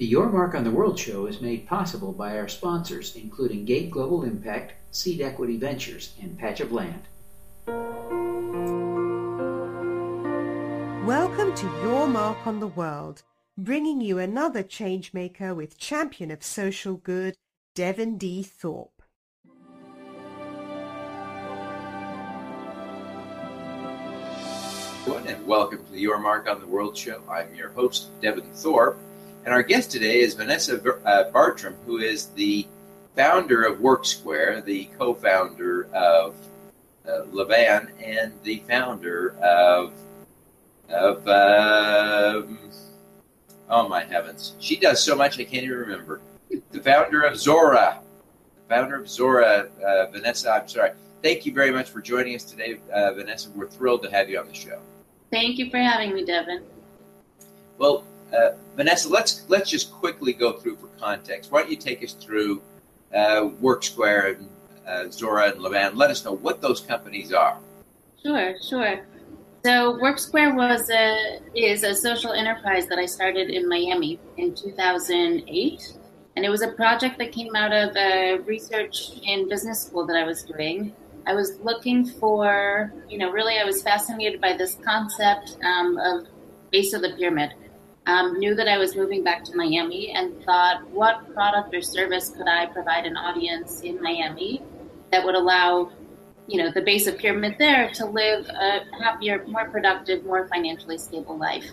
The Your Mark on the World show is made possible by our sponsors, including Gate Global Impact, Seed Equity Ventures, and Patch of Land. Welcome to Your Mark on the World, bringing you another changemaker with champion of social good, Devin D. Thorpe. And welcome to the Your Mark on the World show. I'm your host, Devin Thorpe. And our guest today is Vanessa uh, Bartram, who is the founder of WorkSquare, the co founder of uh, Levan, and the founder of, of um, oh my heavens, she does so much I can't even remember. The founder of Zora, the founder of Zora, uh, Vanessa, I'm sorry. Thank you very much for joining us today, uh, Vanessa. We're thrilled to have you on the show. Thank you for having me, Devin. Well, uh, Vanessa, let's let's just quickly go through for context. Why don't you take us through uh, WorkSquare and uh, Zora and Levan? Let us know what those companies are. Sure, sure. So WorkSquare was a is a social enterprise that I started in Miami in 2008, and it was a project that came out of a research in business school that I was doing. I was looking for, you know, really I was fascinated by this concept um, of base of the pyramid um, knew that I was moving back to Miami and thought, what product or service could I provide an audience in Miami that would allow, you know, the base of pyramid there to live a happier, more productive, more financially stable life.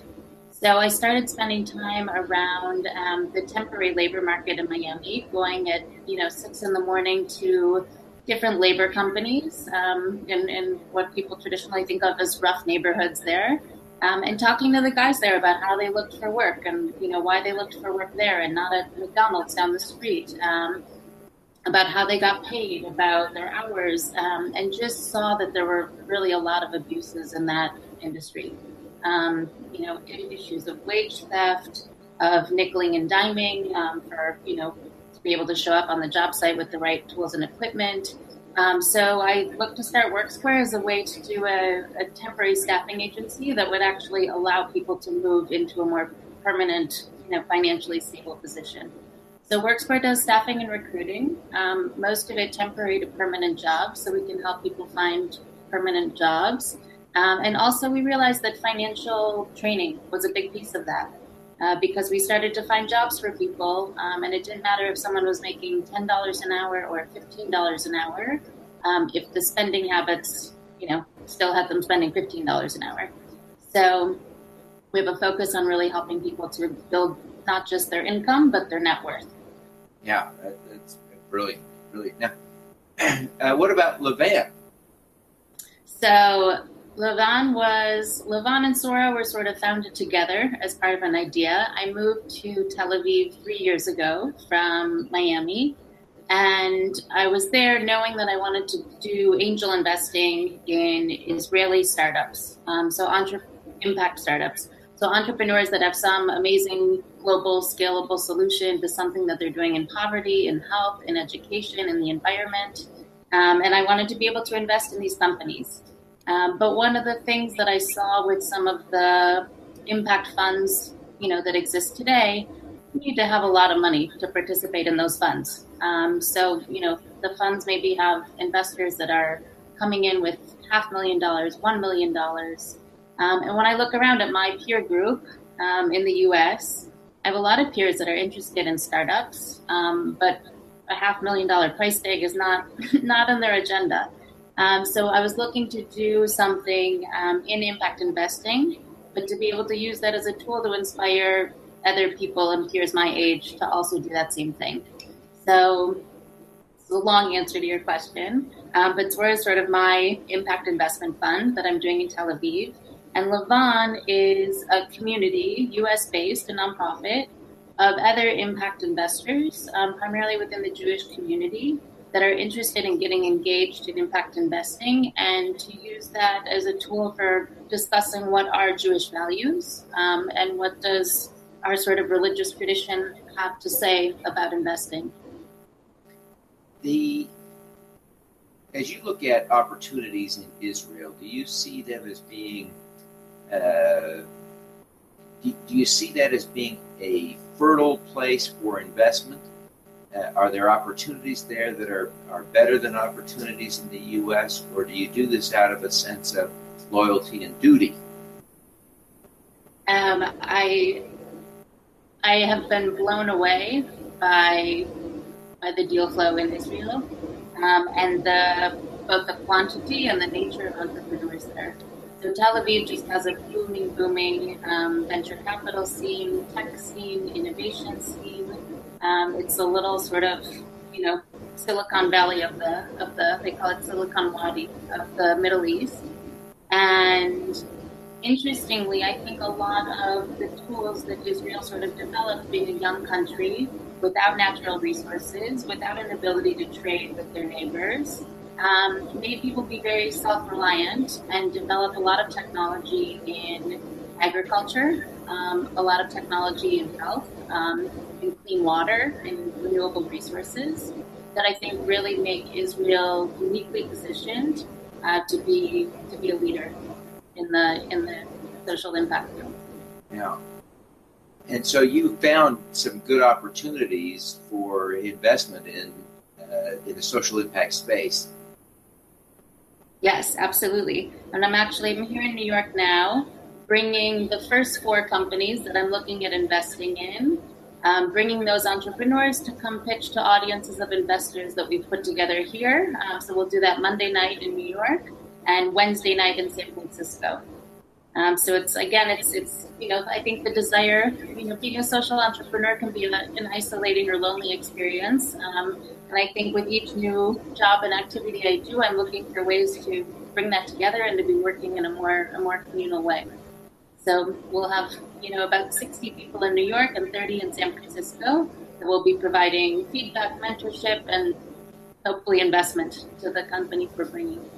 So I started spending time around um, the temporary labor market in Miami, going at you know six in the morning to different labor companies um, in, in what people traditionally think of as rough neighborhoods there um, and talking to the guys there about how they looked for work and you know why they looked for work there and not at McDonald's down the street. Um, about how they got paid, about their hours, um, and just saw that there were really a lot of abuses in that industry. Um, you know, issues of wage theft, of nickeling and diming um, for you know to be able to show up on the job site with the right tools and equipment. Um, so I looked to start WorkSquare as a way to do a, a, temporary staffing agency that would actually allow people to move into a more permanent, you know, financially stable position. So WorkSquare does staffing and recruiting, um, most of it temporary to permanent jobs, so we can help people find permanent jobs. Um, and also, we realized that financial training was a big piece of that. Uh, because we started to find jobs for people, um, and it didn't matter if someone was making ten dollars an hour or fifteen dollars an hour. Um, if the spending habits, you know, still had them spending fifteen dollars an hour. So we have a focus on really helping people to build not just their income but their net worth. Yeah, that's brilliant, brilliant. Now, uh, what about Levan? So Levan was Levan and Zora were sort of founded together as part of an idea. I moved to Tel Aviv three years ago from Miami, and I was there knowing that I wanted to do angel investing in Israeli startups, um, so entre- impact startups. So entrepreneurs that have some amazing global scalable solution to something that they're doing in poverty, in health, in education, in the environment. Um, and I wanted to be able to invest in these companies. Um, but one of the things that I saw with some of the impact funds, you know, that exist today, you need to have a lot of money to participate in those funds. Um, so, you know, the funds maybe have investors that are coming in with half million dollars, one million dollars. Um, and when I look around at my peer group um, in the U.S., I have a lot of peers that are interested in startups, um, but a half million dollar price tag is not not on their agenda. Um, so I was looking to do something um, in impact investing, but to be able to use that as a tool to inspire other people and peers my age to also do that same thing. So it's a long answer to your question, um, but Zora is sort of my impact investment fund that I'm doing in Tel Aviv. And Levan is a community, US based, a nonprofit of other impact investors, um, primarily within the Jewish community, that are interested in getting engaged in impact investing and to use that as a tool for discussing what are Jewish values um, and what does our sort of religious tradition have to say about investing. The as you look at opportunities in Israel, do you see them as being uh, do, do you see that as being a fertile place for investment? Uh, are there opportunities there that are, are better than opportunities in the U.S., or do you do this out of a sense of loyalty and duty? Um, I I have been blown away by by the deal flow in Israel um, and the both the quantity and the nature of entrepreneurs there. So Tel Aviv just has a booming, booming um, venture capital scene, tech scene, innovation scene. Um, it's a little sort of, you know, Silicon Valley of the of the they call it Silicon Wadi of the Middle East. And interestingly, I think a lot of the tools that Israel sort of developed, being a young country without natural resources, without an ability to trade with their neighbors, um, made people be very self-reliant and develop a lot of technology in agriculture, um, a lot of technology in health, um, in clean water, and renewable resources that I think really make Israel uniquely positioned uh, to be to be a leader in the in the social impact field. Yeah. And so you found some good opportunities for investment in uh, in the social impact space. Yes, absolutely. And I'm actually I'm here in New York now, bringing the first four companies that I'm looking at investing in, um, bringing those entrepreneurs to come pitch to audiences of investors that we've put together here. Um, so we'll do that Monday night in New York and Wednesday night in San Francisco. Um, so it's again, it's it's you know I think the desire, you know, being a social entrepreneur can be an, an isolating or lonely experience. Um, and I think with each new job and activity I do, I'm looking for ways to bring that together and to be working in a more a more communal way. So we'll have you know about 60 people in New York and 30 in San Francisco that will be providing feedback, mentorship, and hopefully investment to the company we're bringing.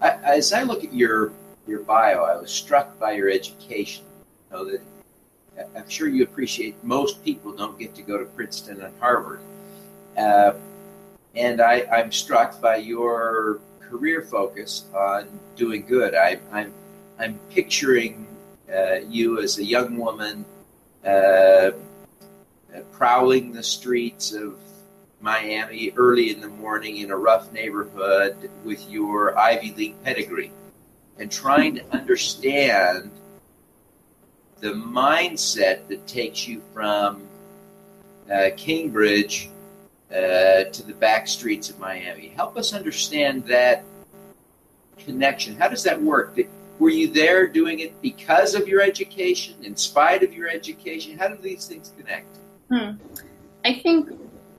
As I look at your your bio, I was struck by your education. You know, that I'm sure you appreciate most people don't get to go to Princeton and Harvard. Uh, and I, am struck by your career focus on doing good. I, I'm, I'm picturing uh, you as a young woman uh, prowling the streets of Miami early in the morning in a rough neighborhood with your Ivy League pedigree and trying to understand the mindset that takes you from uh, Cambridge uh, to the back streets of Miami. Help us understand that connection. How does that work? Were you there doing it because of your education, in spite of your education? How do these things connect? Hmm. I think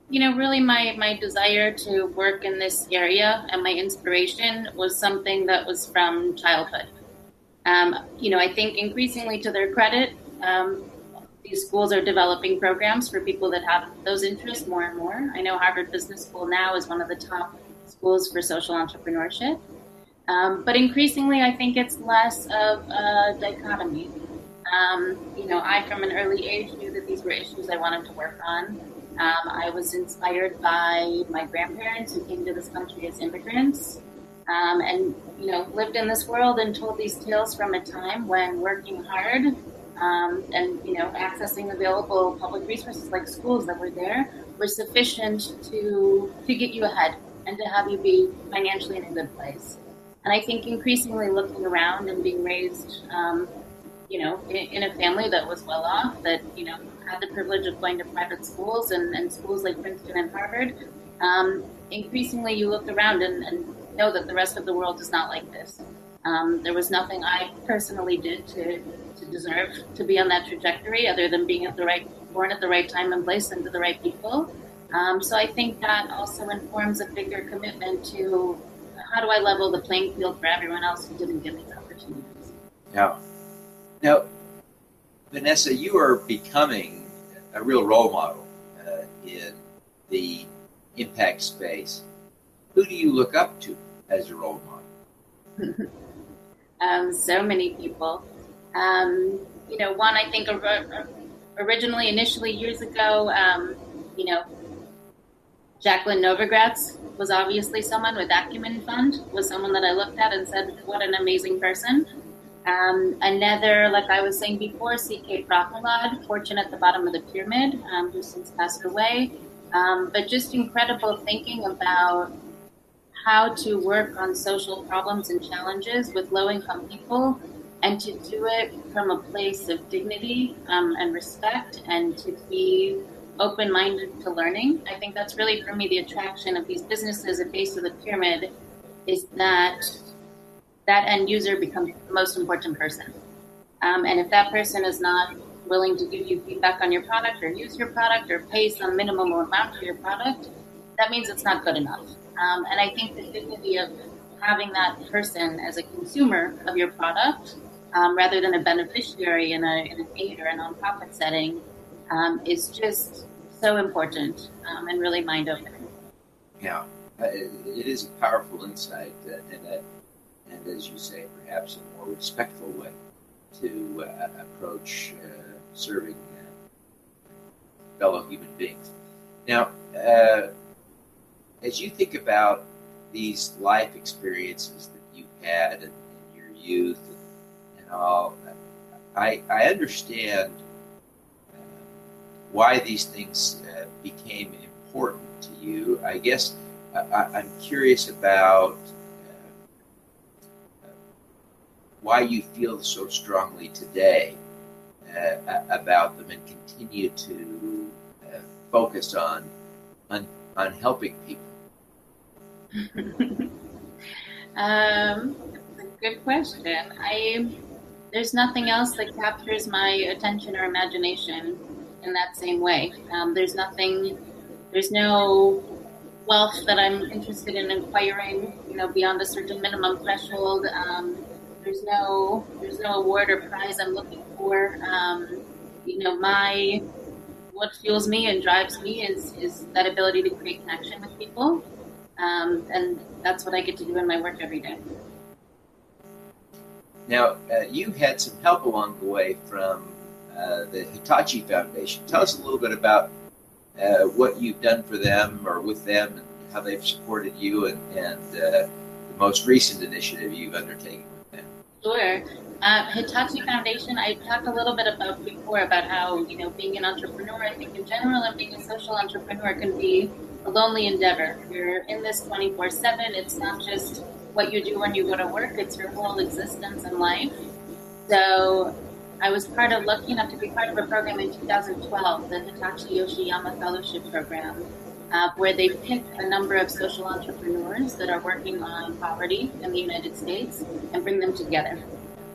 you know, really my, my desire to work in this area and my inspiration was something that was from childhood. Um, you know, I think increasingly to their credit, um, these schools are developing programs for people that have those interests more and more. I know Harvard Business School now is one of the top schools for social entrepreneurship. Um, but increasingly, I think it's less of a dichotomy. Um, you know, I, from an early age, knew that these were issues I wanted to work on. Um, I was inspired by my grandparents who came to this country as immigrants, um, and you know lived in this world and told these tales from a time when working hard um, and you know accessing available public resources like schools that were there were sufficient to to get you ahead and to have you be financially in a good place. And I think increasingly looking around and being raised, um, you know, in, in a family that was well off, that you know had the privilege of going to private schools and, and schools like Princeton and Harvard, um, increasingly you look around and, and, know that the rest of the world is not like this. Um, there was nothing I personally did to, to deserve to be on that trajectory other than being at the right, born at the right time and place and to the right people. Um, so I think that also informs a bigger commitment to how do I level the playing field for everyone else who didn't get these opportunities. Yeah. Now, Vanessa, you are becoming a real role model uh, in the impact space. Who do you look up to as a role model? um, so many people. Um, you know, one I think originally, initially years ago, um, you know, Jacqueline Novogratz was obviously someone with Acumen Fund, was someone that I looked at and said, what an amazing person. Um, another, like I was saying before, C.K. Prahalad, Fortune at the Bottom of the Pyramid, um, who since passed away. Um, but just incredible thinking about how to work on social problems and challenges with low income people and to do it from a place of dignity um, and respect and to be open minded to learning. I think that's really for me the attraction of these businesses at base of the pyramid is that that end user becomes the most important person. Um, and if that person is not willing to give you feedback on your product or use your product or pay some minimum amount for your product, that means it's not good enough. Um, and I think the dignity of having that person as a consumer of your product um, rather than a beneficiary in a, in a paid or a nonprofit setting um, is just so important um, and really mind opening. Yeah, uh, it is a powerful insight uh, and, and, as you say, perhaps a more respectful way to uh, approach uh, serving uh, fellow human beings. Now, as you think about these life experiences that you had in, in your youth and, and, all, I, I understand why these things uh, became important to you. I guess I, am curious about uh, why you feel so strongly today uh, about them and continue to uh, focus on, on on helping people? um, good question. I there's nothing else that captures my attention or imagination in that same way. Um, there's nothing. There's no wealth that I'm interested in acquiring. You know, beyond a certain minimum threshold. Um, there's no there's no award or prize I'm looking for. Um, you know, my what fuels me and drives me is is that ability to create connection with people, um, and that's what I get to do in my work every day. Now, uh, you had some help along the way from uh, the Hitachi Foundation. Tell us a little bit about uh, what you've done for them or with them, and how they've supported you, and, and uh, the most recent initiative you've undertaken with them. Sure. Uh, Hitachi Foundation, I talked a little bit about before about how, you know, being an entrepreneur, I think in general, and being a social entrepreneur can be a lonely endeavor. You're in this 24 7. It's not just what you do when you go to work, it's your whole existence in life. So I was part of, lucky enough to be part of a program in 2012, the Hitachi Yoshiyama Fellowship Program, uh, where they pick a number of social entrepreneurs that are working on poverty in the United States and bring them together.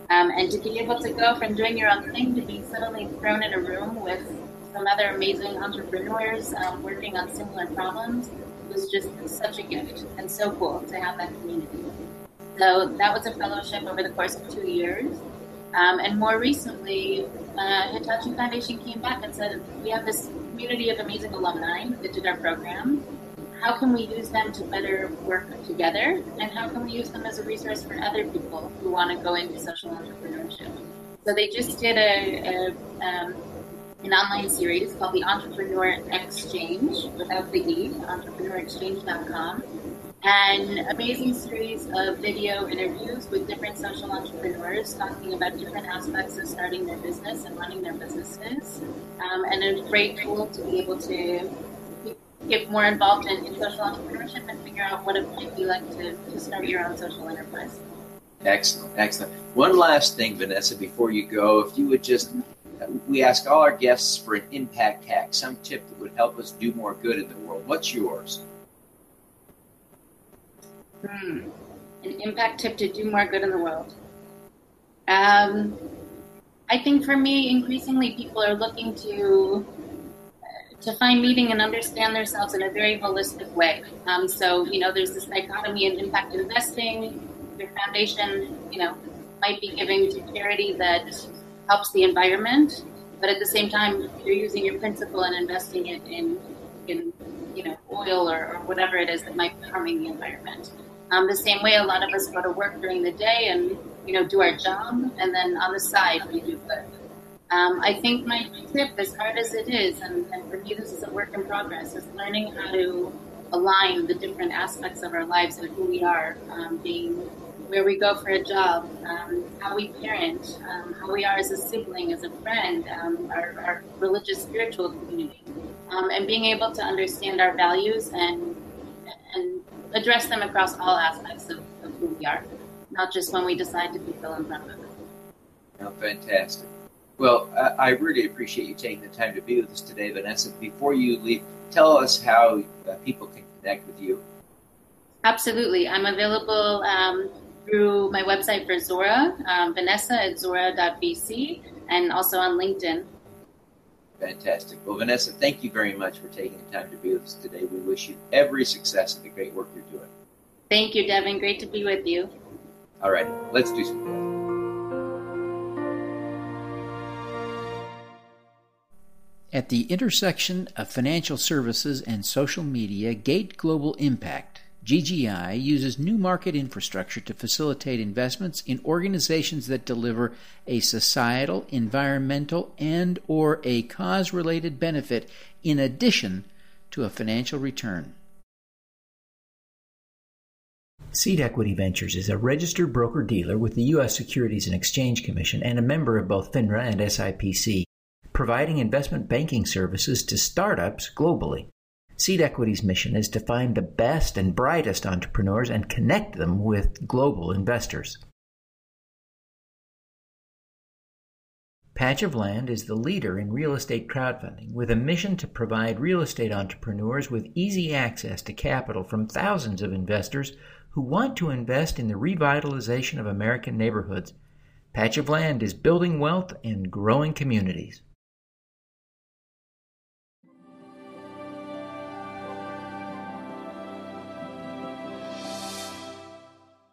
Um, and to be able to go from doing your own thing to being suddenly thrown in a room with some other amazing entrepreneurs um, working on similar problems was just such a gift and so cool to have that community. So that was a fellowship over the course of two years. Um, and more recently, uh, Hitachi Foundation came back and said, we have this community of amazing alumni that did our program. How can we use them to better work together? And how can we use them as a resource for other people who want to go into social entrepreneurship? So they just did a, a um, an online series called the entrepreneur exchange without the e entrepreneurexchange.com an amazing series of video interviews with different social entrepreneurs talking about different aspects of starting their business and running their businesses um, and a great tool to be able to get more involved in, in social entrepreneurship and figure out what it might be like to, to start your own social enterprise. Excellent, excellent. One last thing, Vanessa, before you go, if you would just, we ask all our guests for an impact hack, some tip that would help us do more good in the world. What's yours? Hmm. An impact tip to do more good in the world. Um, I think for me, increasingly people are looking to to find meaning and understand themselves in a very holistic way. Um, so, you know, there's this dichotomy in impact investing. Your foundation, you know, might be giving to charity that helps the environment, but at the same time, you're using your principal and investing it in, in you know, oil or, or whatever it is that might be harming the environment. Um, the same way, a lot of us go to work during the day and you know do our job, and then on the side we do good. Um, I think my tip, as hard as it is, and, and, for me this is a work in progress, is learning how to align the different aspects of our lives and who we are, um, being where we go for a job, um, how we parent, um, how we are as a sibling, as a friend, um, our, our, religious, spiritual community, um, and being able to understand our values and and address them across all aspects of, of who we are, not just when we decide to be philanthropic. Oh, fantastic. Well, I really appreciate you taking the time to be with us today, Vanessa. Before you leave, tell us how uh, people can connect with you. Absolutely. I'm available um, through my website for Zora, um, Vanessa at Zora.vc, and also on LinkedIn. Fantastic. Well, Vanessa, thank you very much for taking the time to be with us today. We wish you every success in the great work you're doing. Thank you, Devin. Great to be with you. All right, let's do some. At the intersection of financial services and social media, Gate Global Impact GGI uses new market infrastructure to facilitate investments in organizations that deliver a societal, environmental, and or a cause-related benefit in addition to a financial return. Seed Equity Ventures is a registered broker dealer with the U.S. Securities and Exchange Commission and a member of both FINRA and SIPC, providing investment banking services to startups globally. Seed Equity's mission is to find the best and brightest entrepreneurs and connect them with global investors. Patch of Land is the leader in real estate crowdfunding with a mission to provide real estate entrepreneurs with easy access to capital from thousands of investors who want to invest in the revitalization of American neighborhoods. Patch of Land is building wealth and growing communities.